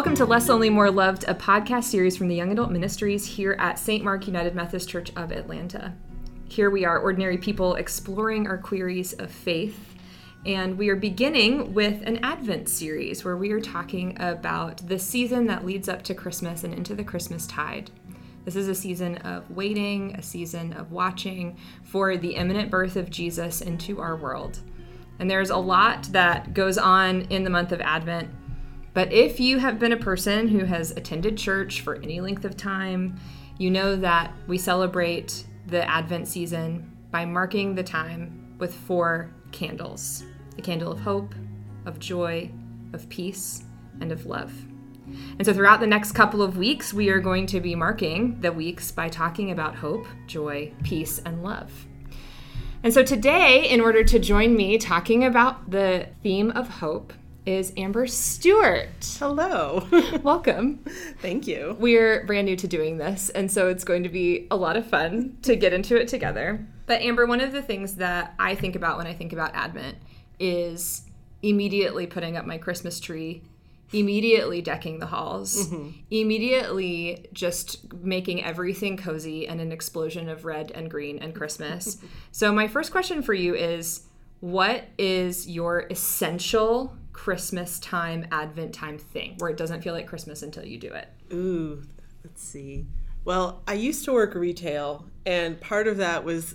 Welcome to Less Lonely, More Loved, a podcast series from the Young Adult Ministries here at St. Mark United Methodist Church of Atlanta. Here we are, ordinary people exploring our queries of faith. And we are beginning with an Advent series where we are talking about the season that leads up to Christmas and into the Christmas tide. This is a season of waiting, a season of watching for the imminent birth of Jesus into our world. And there's a lot that goes on in the month of Advent but if you have been a person who has attended church for any length of time, you know that we celebrate the Advent season by marking the time with four candles the candle of hope, of joy, of peace, and of love. And so, throughout the next couple of weeks, we are going to be marking the weeks by talking about hope, joy, peace, and love. And so, today, in order to join me talking about the theme of hope, is Amber Stewart. Hello. Welcome. Thank you. We're brand new to doing this, and so it's going to be a lot of fun to get into it together. But, Amber, one of the things that I think about when I think about Advent is immediately putting up my Christmas tree, immediately decking the halls, mm-hmm. immediately just making everything cozy and an explosion of red and green and Christmas. so, my first question for you is what is your essential Christmas time, Advent time thing where it doesn't feel like Christmas until you do it? Ooh, let's see. Well, I used to work retail, and part of that was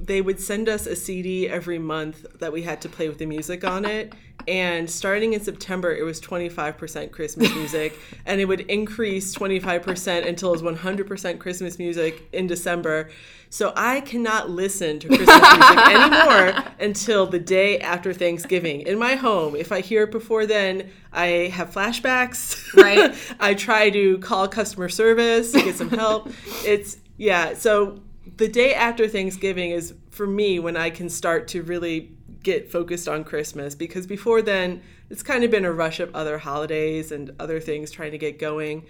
they would send us a CD every month that we had to play with the music on it. And starting in September, it was 25% Christmas music, and it would increase 25% until it was 100% Christmas music in December. So I cannot listen to Christmas music anymore until the day after Thanksgiving in my home. If I hear it before then, I have flashbacks. Right. I try to call customer service to get some help. It's, yeah. So the day after Thanksgiving is for me when I can start to really get focused on Christmas because before then it's kind of been a rush of other holidays and other things trying to get going.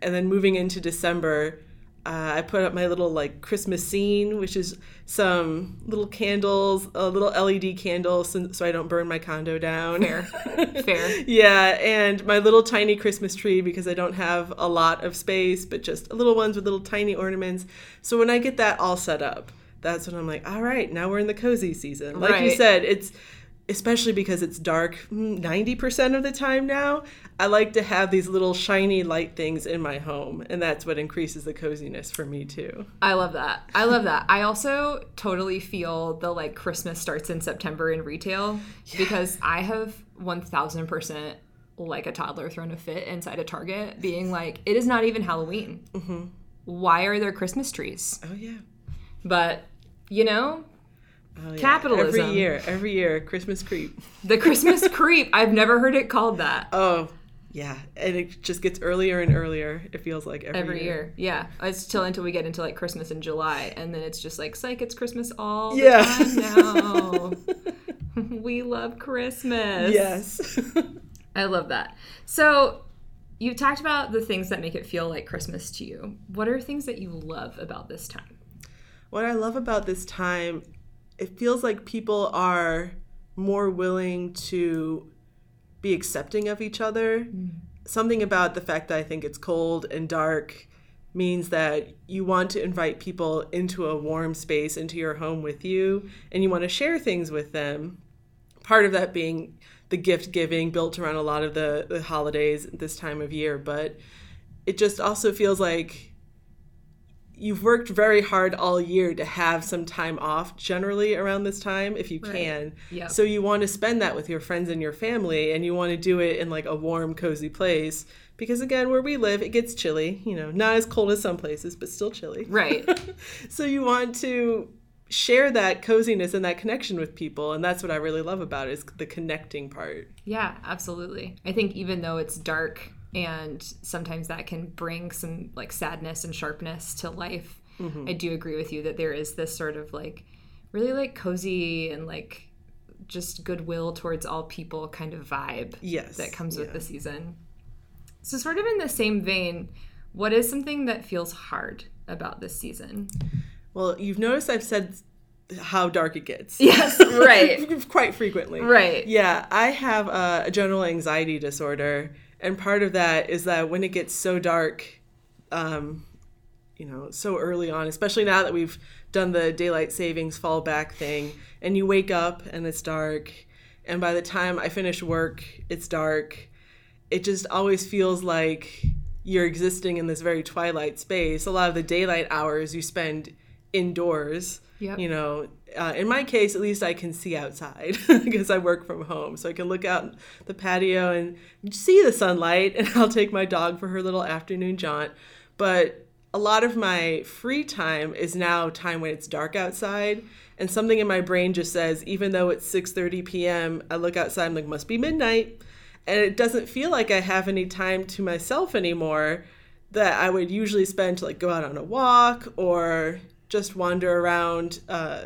And then moving into December, uh, I put up my little like Christmas scene, which is some little candles, a little LED candle, so, so I don't burn my condo down. Fair, fair. yeah, and my little tiny Christmas tree because I don't have a lot of space, but just little ones with little tiny ornaments. So when I get that all set up, that's when I'm like, all right, now we're in the cozy season. Like right. you said, it's especially because it's dark 90% mm, of the time now, I like to have these little shiny light things in my home. And that's what increases the coziness for me too. I love that. I love that. I also totally feel the like Christmas starts in September in retail yeah. because I have 1000% like a toddler thrown a fit inside a Target being like, it is not even Halloween. Mm-hmm. Why are there Christmas trees? Oh, yeah. But, you know, Oh, yeah. Capitalism. Every year, every year, Christmas creep. The Christmas creep. I've never heard it called that. Oh, yeah, and it just gets earlier and earlier. It feels like every, every year. year. Yeah, it's till until we get into like Christmas in July, and then it's just like psych. It's Christmas all the yeah. time now. we love Christmas. Yes, I love that. So you talked about the things that make it feel like Christmas to you. What are things that you love about this time? What I love about this time it feels like people are more willing to be accepting of each other. Mm. Something about the fact that I think it's cold and dark means that you want to invite people into a warm space into your home with you and you want to share things with them. Part of that being the gift giving built around a lot of the, the holidays this time of year, but it just also feels like you've worked very hard all year to have some time off generally around this time if you right. can. Yep. So you want to spend that with your friends and your family and you want to do it in like a warm, cozy place. Because again, where we live, it gets chilly, you know, not as cold as some places, but still chilly. Right. so you want to share that coziness and that connection with people and that's what i really love about it is the connecting part yeah absolutely i think even though it's dark and sometimes that can bring some like sadness and sharpness to life mm-hmm. i do agree with you that there is this sort of like really like cozy and like just goodwill towards all people kind of vibe yes that comes yeah. with the season so sort of in the same vein what is something that feels hard about this season well you've noticed i've said how dark it gets. Yes, right. Quite frequently. Right. Yeah, I have a, a general anxiety disorder, And part of that is that when it gets so dark, um, you know, so early on, especially now that we've done the daylight savings fall back thing, and you wake up and it's dark, and by the time I finish work, it's dark. It just always feels like you're existing in this very twilight space. A lot of the daylight hours you spend indoors. Yep. You know, uh, in my case, at least I can see outside because I work from home. So I can look out the patio and see the sunlight, and I'll take my dog for her little afternoon jaunt. But a lot of my free time is now time when it's dark outside and something in my brain just says even though it's 6:30 p.m. I look outside I'm like must be midnight and it doesn't feel like I have any time to myself anymore that I would usually spend to like go out on a walk or just wander around uh,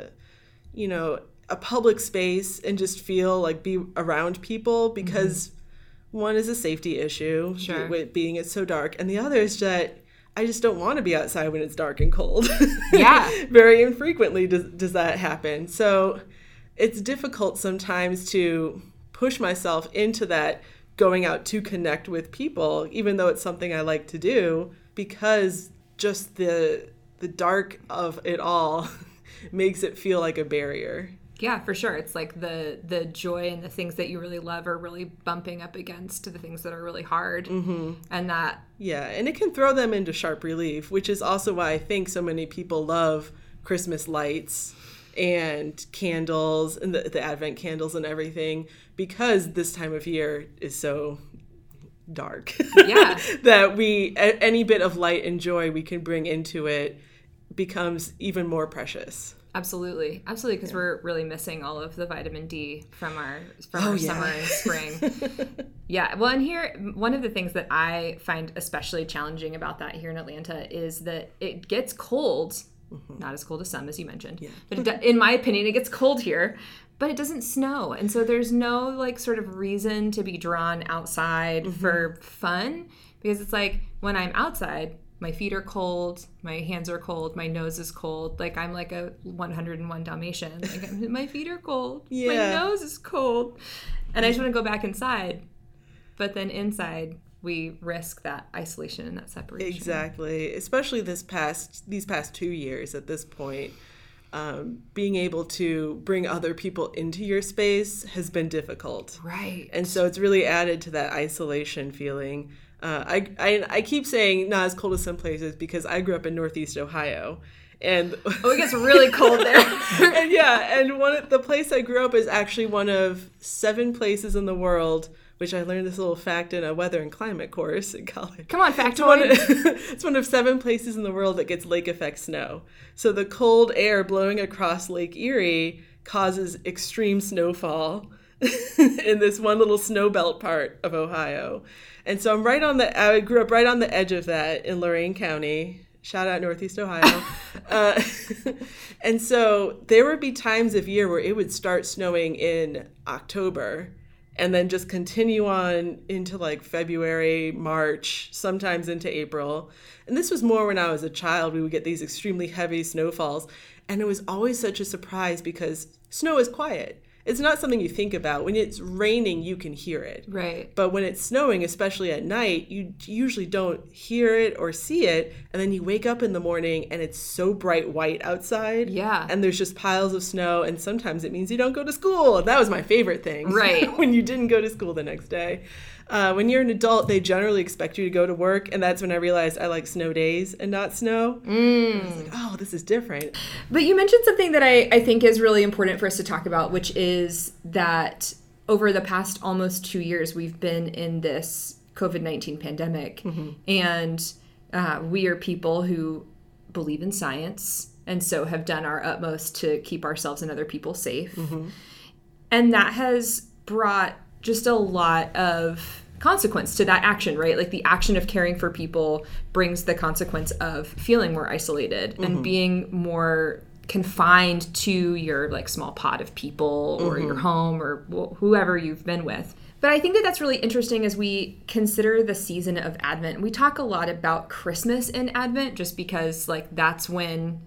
you know a public space and just feel like be around people because mm-hmm. one is a safety issue sure. with being it's so dark and the other is that I just don't want to be outside when it's dark and cold. Yeah. Very infrequently does, does that happen. So it's difficult sometimes to push myself into that going out to connect with people, even though it's something I like to do, because just the the dark of it all makes it feel like a barrier. Yeah, for sure. It's like the the joy and the things that you really love are really bumping up against the things that are really hard, mm-hmm. and that yeah, and it can throw them into sharp relief, which is also why I think so many people love Christmas lights and candles and the, the Advent candles and everything because this time of year is so dark. Yeah, that we any bit of light and joy we can bring into it becomes even more precious. Absolutely, absolutely, because yeah. we're really missing all of the vitamin D from our from oh, our yeah. summer and spring. yeah, well, and here one of the things that I find especially challenging about that here in Atlanta is that it gets cold, mm-hmm. not as cold as some, as you mentioned, yeah. but it, in my opinion, it gets cold here. But it doesn't snow, and so there's no like sort of reason to be drawn outside mm-hmm. for fun because it's like when I'm outside, my feet are cold, my hands are cold, my nose is cold. Like I'm like a 101 Dalmatian. Like my feet are cold, yeah. my nose is cold, and I just want to go back inside. But then inside, we risk that isolation and that separation. Exactly, especially this past these past two years. At this point, um, being able to bring other people into your space has been difficult. Right. And so it's really added to that isolation feeling. Uh, I, I, I keep saying not as cold as some places because I grew up in Northeast Ohio, and oh, it gets really cold there. and yeah, and one of, the place I grew up is actually one of seven places in the world. Which I learned this little fact in a weather and climate course in college. Come on, factoid. It's one, of, it's one of seven places in the world that gets lake effect snow. So the cold air blowing across Lake Erie causes extreme snowfall in this one little snow belt part of Ohio. And so I'm right on the, I grew up right on the edge of that in Lorain County. Shout out Northeast Ohio. uh, and so there would be times of year where it would start snowing in October and then just continue on into like February, March, sometimes into April. And this was more when I was a child. We would get these extremely heavy snowfalls. And it was always such a surprise because snow is quiet it's not something you think about. When it's raining, you can hear it. Right. But when it's snowing, especially at night, you usually don't hear it or see it. And then you wake up in the morning and it's so bright white outside. Yeah. And there's just piles of snow. And sometimes it means you don't go to school. That was my favorite thing. Right. when you didn't go to school the next day. Uh, when you're an adult, they generally expect you to go to work, and that's when I realized I like snow days and not snow. Mm. I was like, oh, this is different. But you mentioned something that I, I think is really important for us to talk about, which is that over the past almost two years, we've been in this COVID 19 pandemic, mm-hmm. and uh, we are people who believe in science and so have done our utmost to keep ourselves and other people safe. Mm-hmm. And that has brought just a lot of consequence to that action, right? Like the action of caring for people brings the consequence of feeling more isolated mm-hmm. and being more confined to your like small pot of people or mm-hmm. your home or wh- whoever you've been with. But I think that that's really interesting as we consider the season of Advent. We talk a lot about Christmas in Advent just because like that's when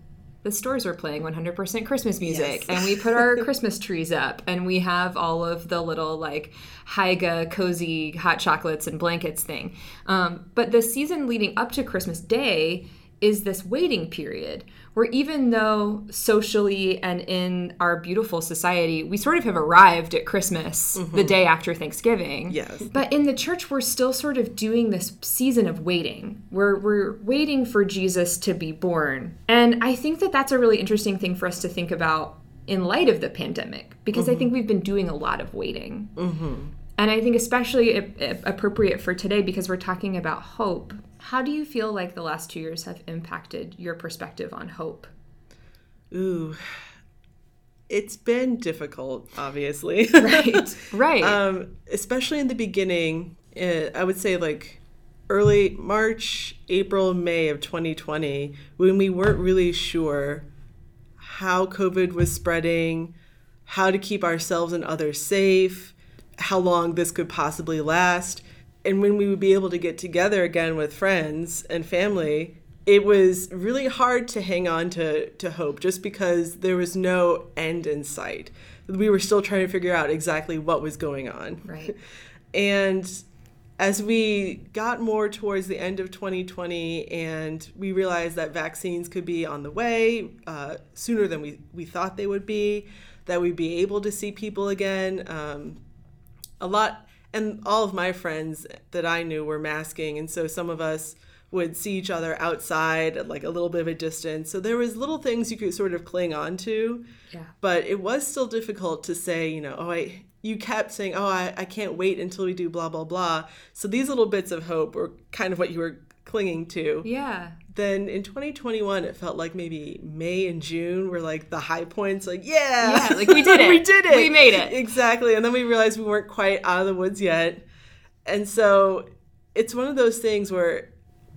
the stores are playing 100% Christmas music, Yes. and we put our Christmas trees up, and we have all of the little like hygge cozy hot chocolates and blankets thing. Um, but the season leading up to Christmas Day is this waiting period where even though socially and in our beautiful society we sort of have arrived at Christmas the mm-hmm. day after Thanksgiving. Yes. But in the church we're still sort of doing this season of waiting. We're we're waiting for Jesus to be born. And I think that that's a really interesting thing for us to think about in light of the pandemic because I mm-hmm. think we've been doing a lot of waiting. Mm-hmm. And I think especially appropriate for today because we're talking about hope. How do you feel like the last two years have impacted your perspective on hope? Ooh. It's been difficult, obviously. Right, right. um, especially in the beginning, uh, I would say like early March, April, May of 2020, when we weren't really sure how COVID was spreading, how to keep ourselves and others safe, how long this could possibly last, and when we would be able to get together again with friends and family. It was really hard to hang on to, to hope just because there was no end in sight. We were still trying to figure out exactly what was going on. right. And as we got more towards the end of 2020 and we realized that vaccines could be on the way uh, sooner than we, we thought they would be, that we'd be able to see people again, um, a lot, and all of my friends that I knew were masking. And so some of us would see each other outside at like a little bit of a distance. So there was little things you could sort of cling on to Yeah. but it was still difficult to say you know oh i you kept saying oh I, I can't wait until we do blah blah blah so these little bits of hope were kind of what you were clinging to Yeah. Then in 2021 it felt like maybe may and june were like the high points like yeah Yeah, like we did it. we did it We made it. exactly and then we realized we weren't quite out of the woods yet and so it's one of those things where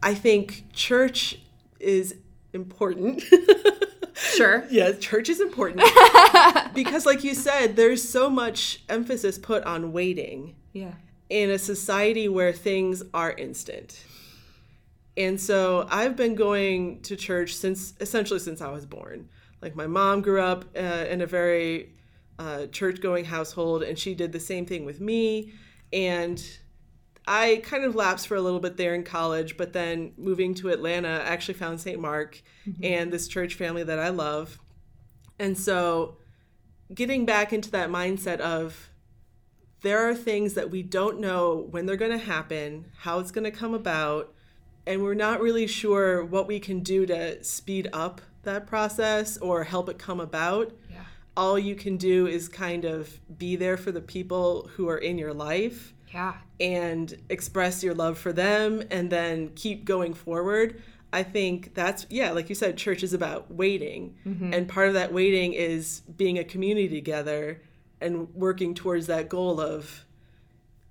i think church is important Sure. Yes, church is important because, like you said, there's so much emphasis put on waiting Yeah. in a society where things are instant. And so I've been going to church since essentially since I was born. Like my mom grew up uh, in a very uh, church going household, and she did the same thing with me. And I kind of lapsed for a little bit there in college, but then moving to Atlanta, I actually found St. Mark and this church family that I love. And so getting back into that mindset of there are things that we don't know when they're going to happen, how it's going to come about, and we're not really sure what we can do to speed up that process or help it come about. Yeah. All you can do is kind of be there for the people who are in your life Yeah. and express your love for them and then keep going forward. I think that's, yeah, like you said, church is about waiting. Mm-hmm. And part of that waiting is being a community together and working towards that goal of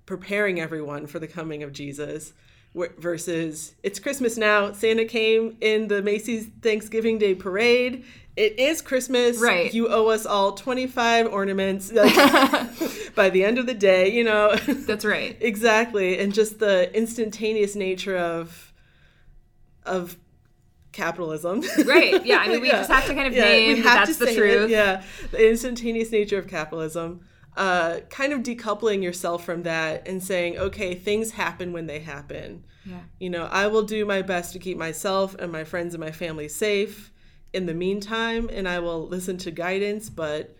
preparing everyone for the coming of Jesus versus it's Christmas now. Santa came in the Macy's Thanksgiving Day parade. It is Christmas. Right. You owe us all 25 ornaments like, by the end of the day, you know. That's right. exactly. And just the instantaneous nature of of capitalism. Right. Yeah. I mean, we just have to kind of name that that's the say it. truth. Yeah. The instantaneous nature of capitalism. Uh, kind of decoupling yourself from that and saying, okay, things happen when they happen. Yeah. You know, I will do my best to keep myself and my friends and my family safe in the meantime, and I will listen to guidance, but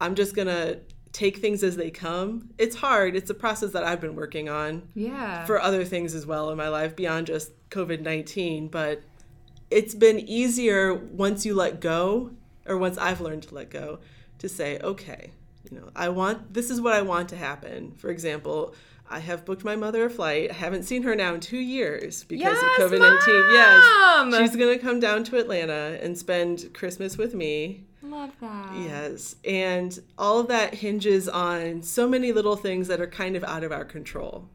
I'm just going to take things as they come. It's hard. It's a process that I've been working on Yeah. for other things as well in my life beyond just COVID 19, but it's been easier once you let go, or once I've learned to let go, to say, okay, you know, I want, this is what I want to happen. For example, I have booked my mother a flight. I haven't seen her now in two years because Yes, of COVID 19. Mom! Yes. She's going to come down to Atlanta and spend Christmas with me. Love that. Yes. And all of that hinges on so many little things that are kind of out of our control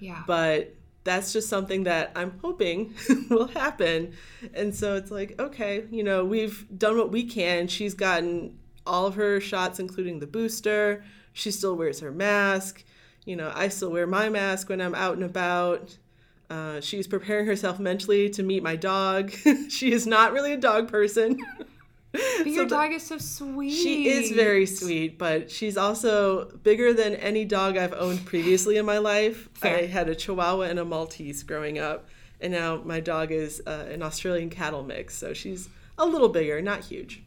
Yeah. but that's just something that I'm hoping will happen. And so it's like, okay, you know, we've done what we can. She's gotten all of her shots, including the booster. She still wears her mask. You know, I still wear my mask when I'm out and about. Uh, she's preparing herself mentally to meet my dog. she is not really a dog person. But your so dog is so sweet. She is very sweet, but she's also bigger than any dog I've owned previously in my life. Fair. I had a Chihuahua and a Maltese growing up, and now my dog is uh, an Australian cattle mix, so she's a little bigger, not huge.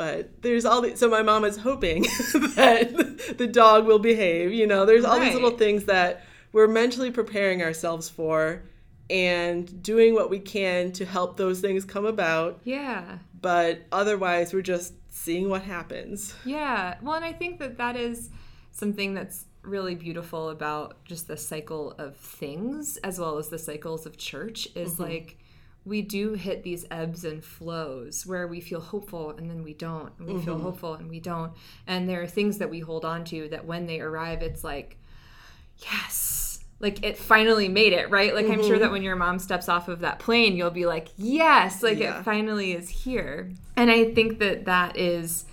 But there's all these, so my mom is hoping that the dog will behave. You know, there's all right. these little things that we're mentally preparing ourselves for and doing what we can to help those things come about. Yeah. But otherwise, we're just seeing what happens. Yeah. Well, and I think that that is something that's really beautiful about just the cycle of things as well as the cycles of church is mm-hmm. like we do hit these ebbs and flows where we feel hopeful and then we don't and we mm-hmm. feel hopeful and we don't and there are things that we hold on to that when they arrive it's like yes like it finally made it, right? Like mm-hmm. I'm sure mm-hmm. that when your mom steps off of that plane, you'll be like, "Yes, like yeah. it finally is here." And I think that that is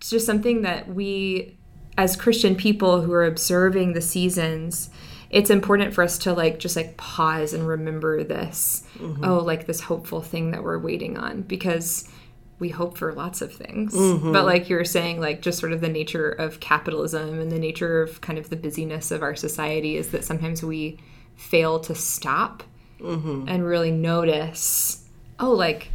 just something that we as Christian people who are observing the seasons, it's important for us to like just like pause and remember this. Mm-hmm. Oh, like this hopeful thing that we're waiting on because we hope for lots of things. Mm-hmm. But like you're saying, like just sort of the nature of capitalism and the nature of kind of the busyness of our society is that sometimes we fail to stop mm-hmm. and really notice, oh, like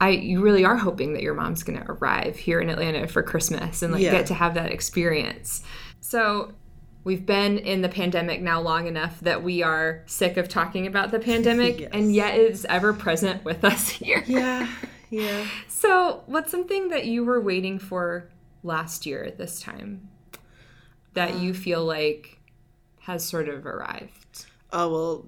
I you really are hoping that your mom's gonna arrive here in Atlanta for Christmas and like yeah. get to have that experience. So we've been in the pandemic now long enough that we are sick of talking about the pandemic yes. and yet it's ever present with us here. Yeah. Yeah. So, what's something that you were waiting for last year at this time that you um, feel like has sort of arrived? Oh, well,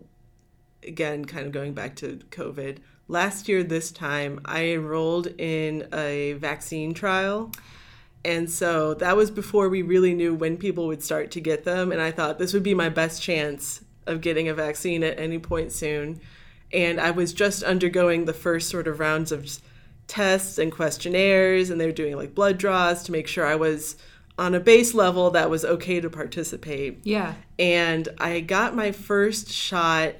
again, kind of going back to COVID. Last year, this time, I enrolled in a vaccine trial. And so that was before we really knew when people would start to get them. And I thought this would be my best chance of getting a vaccine at any point soon. And I was just undergoing the first sort of rounds of tests and questionnaires and they were doing like blood draws to make sure I was on a base level that was okay to participate. Yeah. And I got my first shot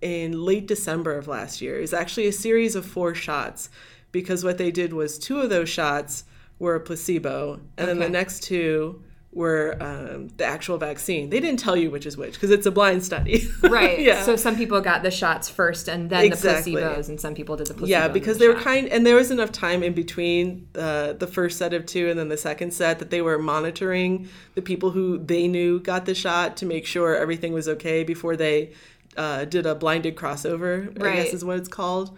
in late December of last year. It was actually a series of four shots because what they did was two of those shots were a placebo and okay. then the next two were um, the actual vaccine. They didn't tell you which is which because it's a blind study. right. Yeah. So some people got the shots first and then exactly. the placebos, and some people did the placebo. Yeah, because the they were kind, and there was enough time in between uh, the first set of two and then the second set that they were monitoring the people who they knew got the shot to make sure everything was okay before they uh, did a blinded crossover. Right. I guess is what it's called.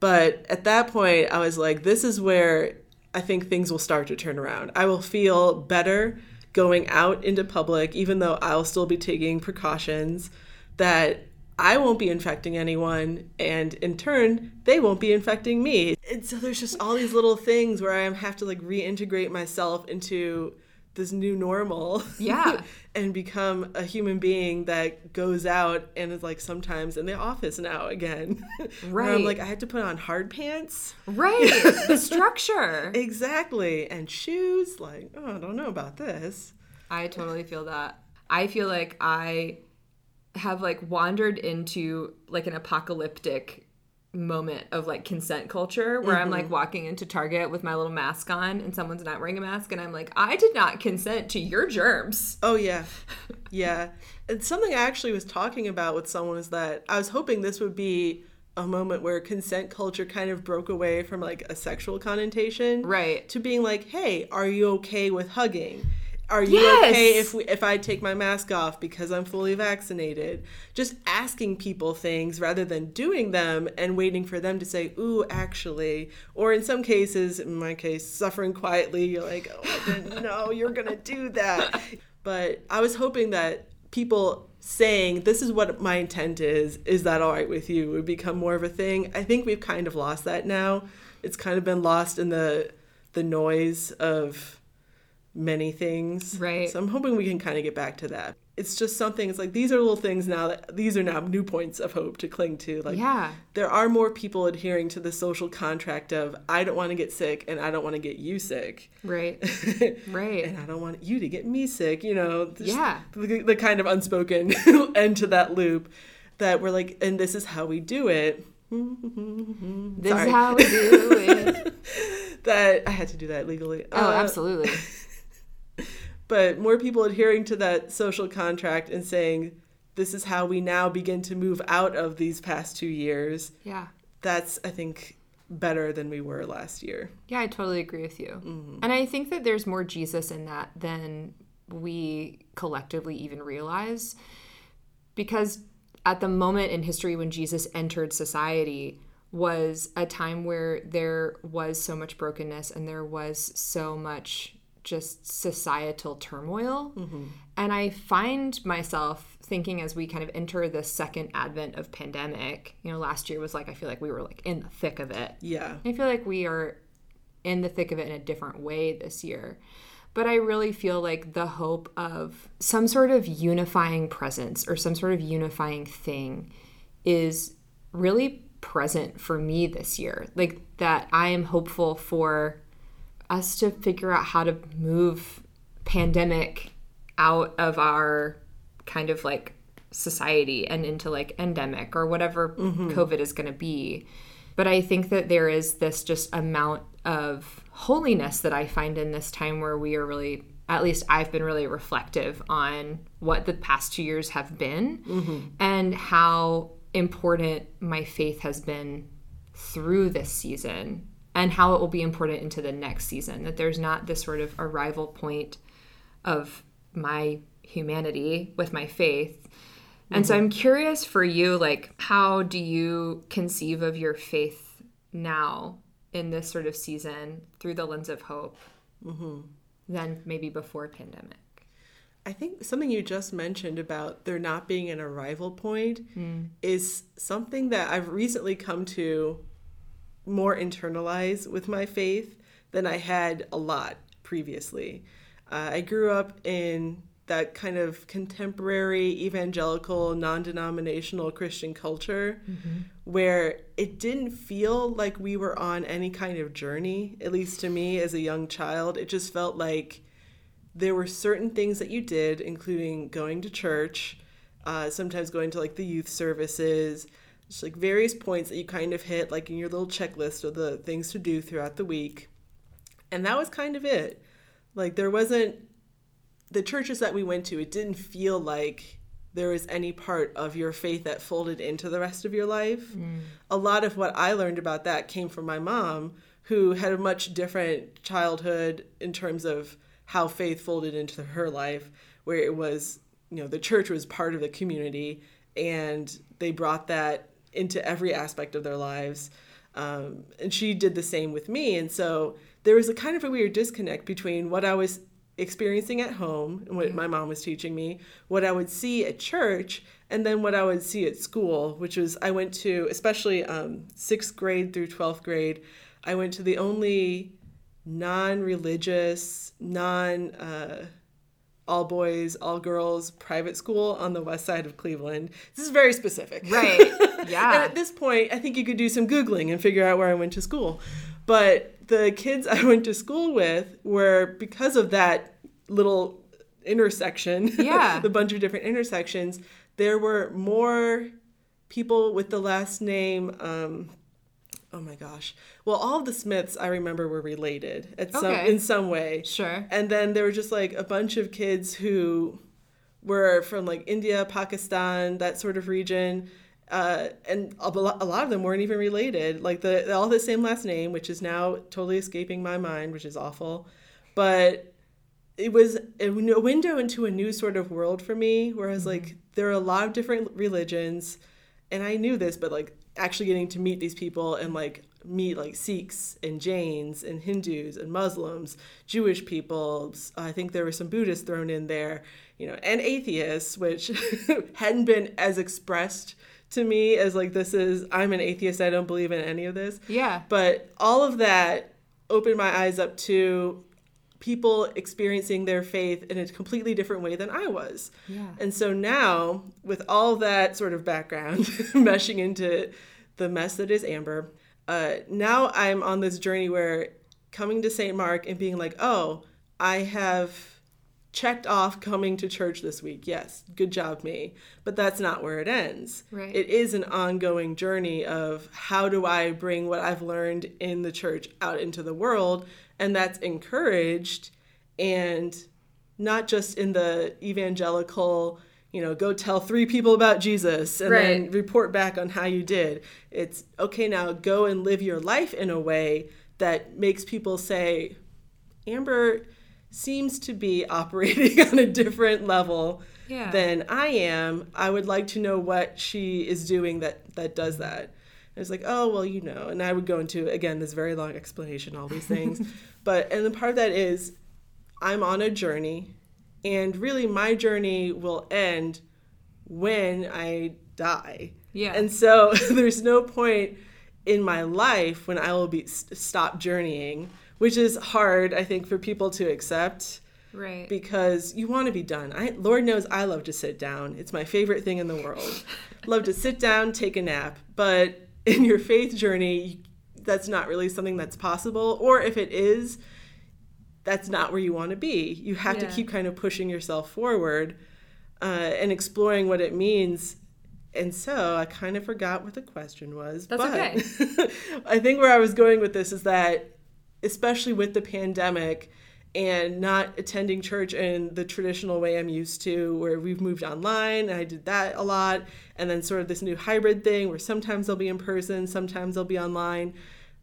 But at that point, I was like, this is where I think things will start to turn around. I will feel better going out into public, even though I'll still be taking precautions, that I won't be infecting anyone, and in turn, they won't be infecting me. And so there's just all these little things where I have to like reintegrate myself into this new normal. Yeah. and become a human being that goes out and is like sometimes in the office now again. Right. I'm like, I had to put on hard pants. Right. the structure. Exactly. And shoes. Like, oh, I don't know about this. I totally feel that. I feel like I have like wandered into like an apocalyptic moment of like consent culture where mm-hmm. I'm like mm-hmm. walking into Target with my little mask on and someone's not wearing a mask and I'm like, I did not consent to your germs. Oh yeah. Yeah. and something I actually was talking about with someone is that I was hoping this would be a moment where consent culture kind of broke away from like a sexual connotation. Right. To being like, hey, are you okay with hugging? Are you yes. okay if we, if I take my mask off because I'm fully vaccinated? Just asking people things rather than doing them and waiting for them to say, "Ooh, actually," or in some cases, in my case, suffering quietly. You're like, "Oh, I didn't know you're gonna do that." But I was hoping that people saying this is what my intent is is that all right with you would become more of a thing i think we've kind of lost that now it's kind of been lost in the the noise of many things. Right. So I'm hoping we can kind of get back to that. It's just something, it's like these are little things now that these are now new points of hope to cling to. Like, yeah. there are more people adhering to the social contract of I don't want to get sick and I don't want to get you sick. Right. right. And I don't want you to get me sick, you know. Yeah. The, the kind of unspoken end to that loop that we're like, and this is how we do it This Sorry. is how we do it. that I had to do that legally. Oh, Uh, absolutely. But more people adhering to that social contract and saying, this is how we now begin to move out of these past two years. Yeah. That's, I think, better than we were last year. Yeah, I totally agree with you. Mm-hmm. And I think that there's more Jesus in that than we collectively even realize. Because at the moment in history when Jesus entered society was a time where there was so much brokenness and there was so much just societal turmoil. Mm-hmm. And I find myself thinking as we kind of enter the second advent of pandemic, you know, last year was like, I feel like we were like in the thick of it. Yeah. I feel like we are in the thick of it in a different way this year. But I really feel like the hope of some sort of unifying presence or some sort of unifying thing is really present for me this year. Like that I am hopeful for us to figure out how to move pandemic out of our kind of like society and into like endemic or whatever mm-hmm. COVID is going to be. But I think that there is this just amount of holiness that I find in this time where we are really, at least I've been really reflective on what the past two years have been mm-hmm. and how important my faith has been through this season and how it will be important into the next season. That there's not this sort of arrival point of my humanity with my faith. And so mm-hmm. I'm curious for you, like, how do you conceive of your faith now in this sort of season through the lens of hope mm-hmm. than maybe before pandemic? I think something you just mentioned about there not being an arrival point mm. is something that I've recently come to more internalize with my faith than I had a lot previously. Uh, I grew up in that kind of contemporary evangelical, non denominational Christian culture where it didn't feel like we were on any kind of journey, at least to me as a young child. It just felt like there were certain things that you did, including going to church, uh, sometimes going to like the youth services, just like various points that you kind of hit, like in your little checklist of the things to do throughout the week. And that was kind of it. Like there wasn't the churches that we went to, it didn't feel like there was any part of your faith that folded into the rest of your life. Mm. A lot of what I learned about that came from my mom, who had a much different childhood in terms of how faith folded into her life, where it was, you know, the church was part of the community and they brought that into every aspect of their lives. Um, and she did the same with me. And so there was a kind of a weird disconnect between what I was experiencing at home and what my mom was teaching me, what I would see at church, and then what I would see at school, which was I went to, especially um, sixth grade through 12th grade, I went to the only non religious, non uh, all boys, all girls private school on the west side of Cleveland. This is very specific. Right. Yeah. And at this point, I think you could do some Googling and figure out where I went to school. But the kids I went to school with were, because of that little intersection, Yeah. the bunch of different intersections, there were more people with the last name. Um, oh my gosh. Well, all of the Smiths I remember were related at some Okay. in some way. Sure. And then there were just like a bunch of kids who were from like India, Pakistan, that sort of region. Uh, and a lot of them weren't even related. Like the all the same last name, which is now totally escaping my mind, which is awful. But it was a a window into a new sort of world for me, where I was like, there are a lot of different religions, and I knew this, but like actually getting to meet these people and like meet like Sikhs and Jains and Hindus and Muslims, Jewish people. I think there were some Buddhists thrown in there, you know, and atheists, which hadn't been as expressed to me as like this is I'm an atheist, I don't believe in any of this. Yeah. But all of that opened my eyes up to people experiencing their faith in a completely different way than I was. Yeah. And so now, with all that sort of background meshing into the mess that is Amber, uh, now I'm on this journey where coming to St. Mark and being like, oh, I have checked off coming to church this week. Yes, good job, me. But that's not where it ends. Right. It is an ongoing journey of how do I bring what I've learned in the church out into the world, and that's encouraged and not just in the evangelical you know, go tell three people about Jesus and Right. then report back on how you did. It's okay now, go and live your life in a way that makes people say, Amber seems to be operating on a different level Yeah. than I am. I would like to know what she is doing that that does that. And it's like, oh well, you know, and I would go into again this very long explanation, all these things. but and the part of that is I'm on a journey and really my journey will end when I die. Yeah. And so there's no point in my life when I will be stop journeying, which is hard I think for people to accept right. because you want to be done. I Lord knows I love to sit down. It's my favorite thing in the world. love to sit down, take a nap. But in your faith journey, that's not really something that's possible or if it is, that's not where you want to be. You have to keep kind of pushing yourself forward uh, and exploring what it means. And so I kind of forgot what the question was. That's but okay. I think where I was going with this is that, especially with the pandemic and not attending church in the traditional way I'm used to, where we've moved online, and I did that a lot, and then sort of this new hybrid thing where sometimes I'll be in person, sometimes I'll be online.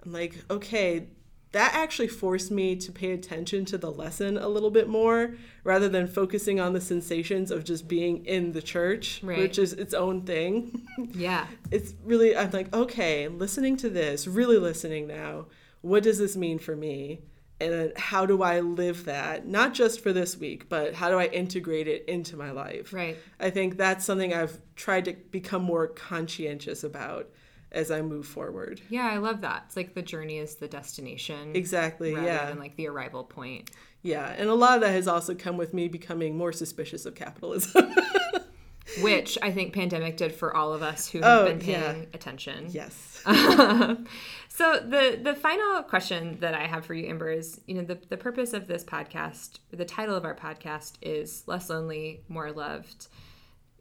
I'm like, okay, that actually forced me to pay attention to the lesson a little bit more rather than focusing on the sensations of just being in the church, Right. which is its own thing. Yeah. it's really, I'm like, okay, listening to this, really listening now, what does this mean for me? And how do I live that? Not just for this week, but how do I integrate it into my life? Right. I think that's something I've tried to become more conscientious about as I move forward. Yeah, I love that. It's like the journey is the destination. Exactly, rather yeah. than like the arrival point. Yeah, and a lot of that has also come with me becoming more suspicious of capitalism. Which I think pandemic did for all of us who have Oh, been paying yeah. attention. yes. So the the final question that I have for you, Amber, is you know the the purpose of this podcast, the title of our podcast is less lonely, more loved,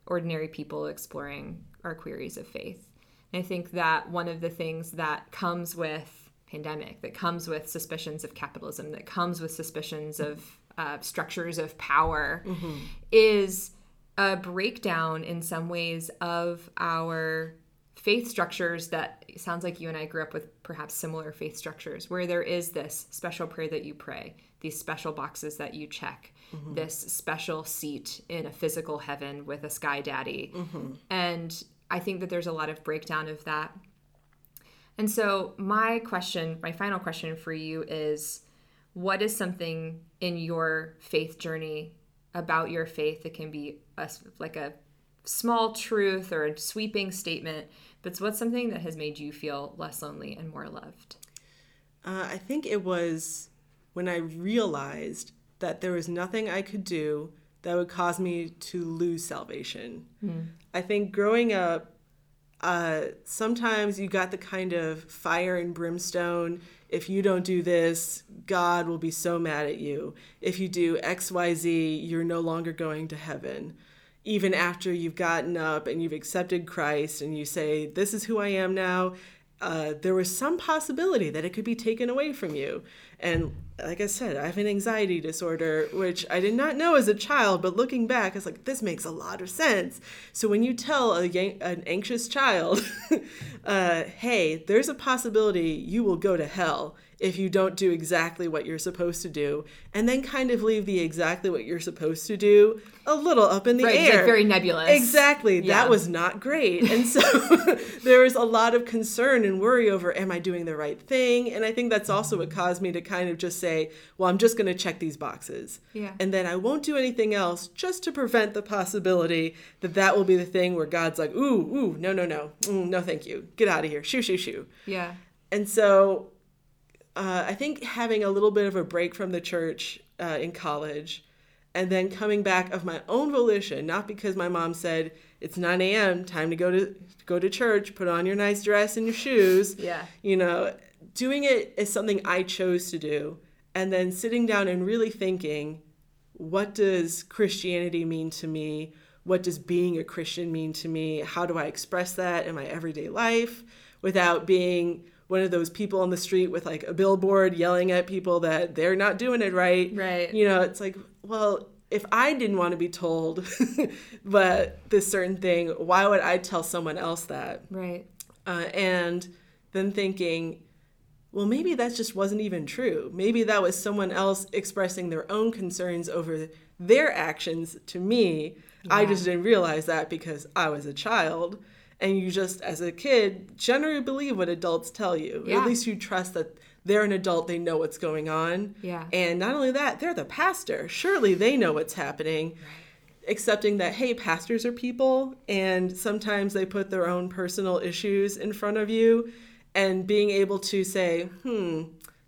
ordinary people exploring our queries of faith. And I think that one of the things that comes with pandemic, that comes with suspicions of capitalism, that comes with suspicions of uh, structures of power, is a breakdown in some ways of our faith structures that sounds like you and I grew up with perhaps similar faith structures where there is this special prayer that you pray, these special boxes that you check, mm-hmm. this special seat in a physical heaven with a sky daddy. Mm-hmm. And I think that there's a lot of breakdown of that. And so, my question, my final question for you is what is something in your faith journey about your faith that can be a, like a small truth or a sweeping statement, but what's something that has made you feel less lonely and more loved? Uh, I think it was when I realized that there was nothing I could do that would cause me to lose salvation. I think growing up, uh, sometimes you got the kind of fire and brimstone. If you don't do this, God will be so mad at you. If you do XYZ, you're no longer going to heaven. Even after you've gotten up and you've accepted Christ and you say, This is who I am now, uh, there was some possibility that it could be taken away from you. And like I said, I have an anxiety disorder, which I did not know as a child, but looking back, it's like, this makes a lot of sense. So when you tell a, an anxious child, uh, hey, there's a possibility you will go to hell if you don't do exactly what you're supposed to do, and then kind of leave the exactly what you're supposed to do a little up in the Right, air. like very nebulous. Exactly. Yeah. That was not great. And so there was a lot of concern and worry over am I doing the right thing? And I think that's also what caused me to kind of just say, well, I'm just going to check these boxes. Yeah. And then I won't do anything else just to prevent the possibility that that will be the thing where God's like, ooh, ooh, no, no, no. Mm, no, thank you. Get out of here. Shoo, shoo, shoo. Yeah. And so uh, I think having a little bit of a break from the church uh, in college and then coming back of my own volition, not because my mom said, it's 9 a.m., time to go to go to church, put on your nice dress and your shoes. Yeah. You know, doing it is something I chose to do. And then sitting down and really thinking, what does Christianity mean to me? What does being a Christian mean to me? How do I express that in my everyday life without being one of those people on the street with like a billboard yelling at people that they're not doing it right. Right. You know, it's like, well, if I didn't want to be told but this certain thing, why would I tell someone else that? Right. Uh, and then thinking, well, maybe that just wasn't even true. Maybe that was someone else expressing their own concerns over their actions to me. Yeah. I just didn't realize that because I was a child. And you just, as a kid, generally believe what adults tell you. Yeah. At least you trust that they're an adult, they know what's going on. Yeah. And not only that, they're the pastor. Surely they know what's happening. Right accepting that hey pastors are people and sometimes they put their own personal issues in front of you and being able to say, hmm,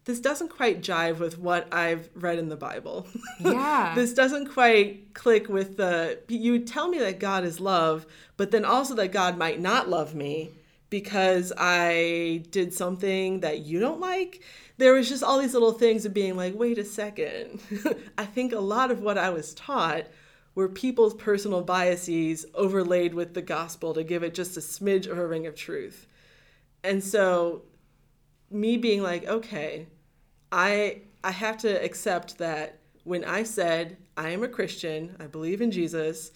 this doesn't quite jive with what I've read in the Bible. Yeah. this doesn't quite click with the you tell me that God is love, but then also that God might not love me because I did something that you don't like. There was just all these little things of being like, wait a second. I think a lot of what I was taught were people's personal biases overlaid with the gospel to give it just a smidge of a ring of truth. And so me being like, okay, I I have to accept that when I said I am a Christian, I believe in Jesus,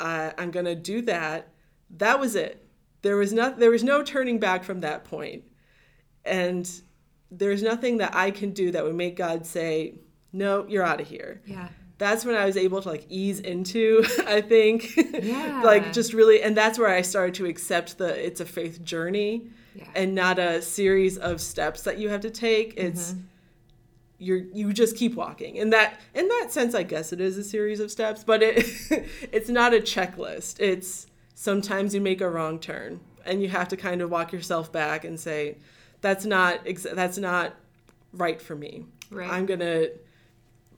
I, I'm gonna do that. That was it. There was not there was no turning back from that point. And there's nothing that I can do that would make God say, No, you're out of here. Yeah. That's when I was able to like ease into, I think. Yeah. like just really and that's where I started to accept the it's a faith journey yeah. and not a series of steps that you have to take. It's mm-hmm. You're you just keep walking. And that in that sense I guess it is a series of steps, but it it's not a checklist. It's sometimes you make a wrong turn and you have to kind of walk yourself back and say that's not that's not right for me. Right. I'm going to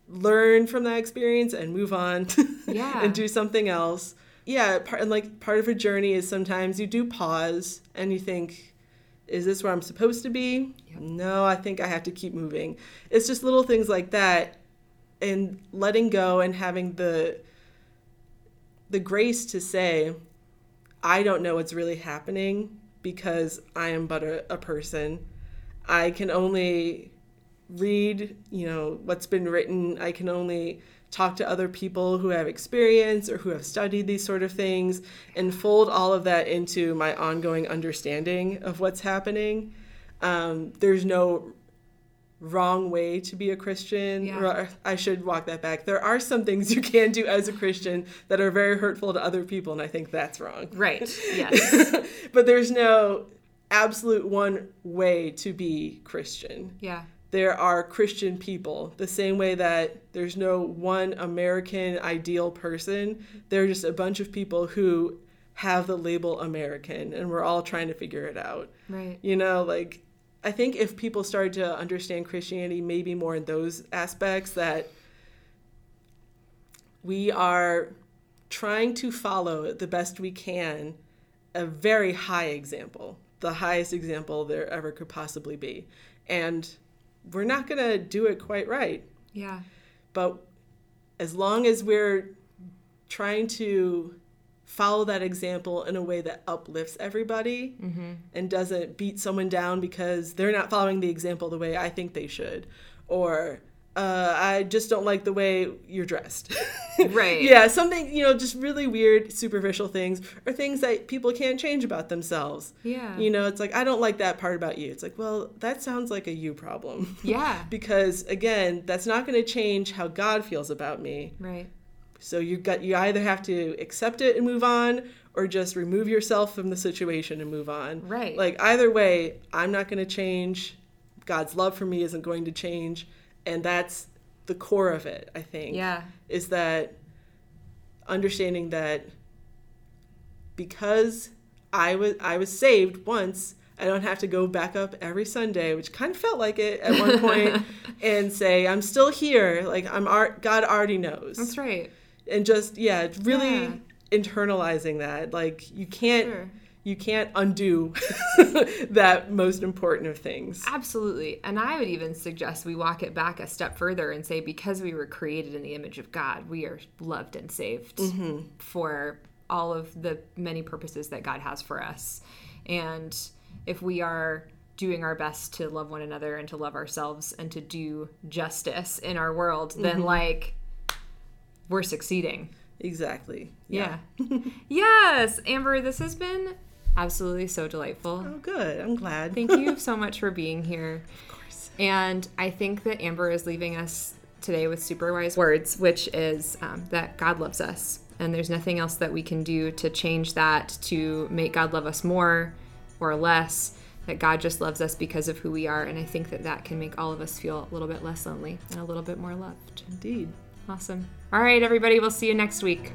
learn from that experience and move on yeah. and do something else. Yeah, part, and like part of a journey is sometimes you do pause and you think is this where I'm supposed to be? Yep. No, I think I have to keep moving. It's just little things like that and letting go and having the the grace to say I don't know what's really happening because I am but a, a person. I can only read, you know, what's been written. I can only talk to other people who have experience or who have studied these sort of things and fold all of that into my ongoing understanding of what's happening. Um, there's no wrong way to be a Christian. Yeah. I should walk that back. There are some things you can do as a Christian that are very hurtful to other people, and I think that's wrong. Right, yes. but there's no absolute one way to be Christian. Yeah there are Christian people, the same way that there's no one American ideal person. There are just a bunch of people who have the label American, and we're all trying to figure it out. Right. You know, like, I think if people started to understand Christianity maybe more in those aspects, that we are trying to follow the best we can a very high example, the highest example there ever could possibly be. And we're not going to do it quite right. Yeah. But as long as we're trying to follow that example in a way that uplifts everybody mm-hmm. and doesn't beat someone down because they're not following the example the way I think they should, or uh, I just don't like the way you're dressed. right. Yeah, something, you know, just really weird, superficial things or things that people can't change about themselves. Yeah. You know, it's like, I don't like that part about you. It's like, well, that sounds like a you problem. Yeah. because again, that's not going to change how God feels about me. Right. So you got you either have to accept it and move on or just remove yourself from the situation and move on. Right. Like either way, I'm not going to change. God's love for me isn't going to change and that's the core of it i think yeah. is that understanding that because i was i was saved once i don't have to go back up every sunday which kind of felt like it at one point and say i'm still here. Like i'm art god already knows. That's right. And just yeah really yeah. internalizing that. Like you can't sure. You can't undo that most important of things. Absolutely. And I would even suggest we walk it back a step further and say because we were created in the image of God, we are loved and saved mm-hmm. for all of the many purposes that God has for us. And if we are doing our best to love one another and to love ourselves and to do justice in our world, mm-hmm. then like we're succeeding. Exactly. Yeah. yeah. yes, Amber, this has been absolutely so delightful. Oh, good. I'm glad. Thank you so much for being here. Of course. And I think that Amber is leaving us today with super wise words, which is um, that God loves us. And there's nothing else that we can do to change that, to make God love us more or less. That God just loves us because of who we are. And I think that that can make all of us feel a little bit less lonely and a little bit more loved. Indeed. Awesome. All right, everybody, we'll see you next week.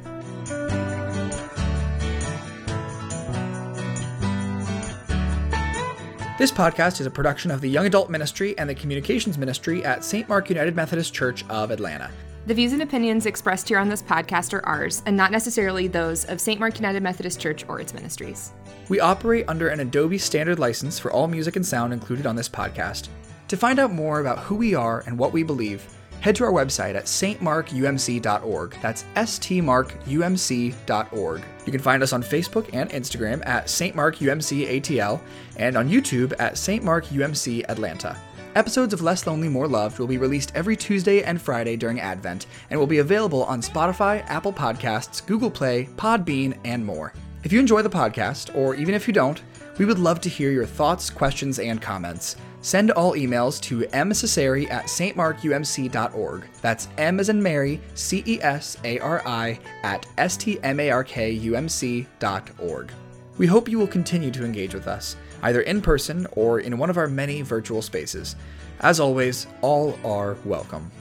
This podcast is a production of the Young Adult Ministry and the Communications Ministry at St. Mark United Methodist Church of Atlanta. The views and opinions expressed here on this podcast are ours, and not necessarily those of St. Mark United Methodist Church or its ministries. We operate under an Adobe standard license for all music and sound included on this podcast. To find out more about who we are and what we believe, head to our website at stmarkumc.org. That's stmarkumc.org. You can find us on Facebook and Instagram at St. Mark UMC ATL and on YouTube at St. Mark UMC Atlanta. Episodes of Less Lonely, More Loved will be released every Tuesday and Friday during Advent and will be available on Spotify, Apple Podcasts, Google Play, Podbean, and more. If you enjoy the podcast, or even if you don't, we would love to hear your thoughts, questions, and comments. Send all emails to mcesari at stmarkumc.org. That's M as in Mary, C E S A R I, at S T M A R K U M C.org. We hope you will continue to engage with us, either in person or in one of our many virtual spaces. As always, all are welcome.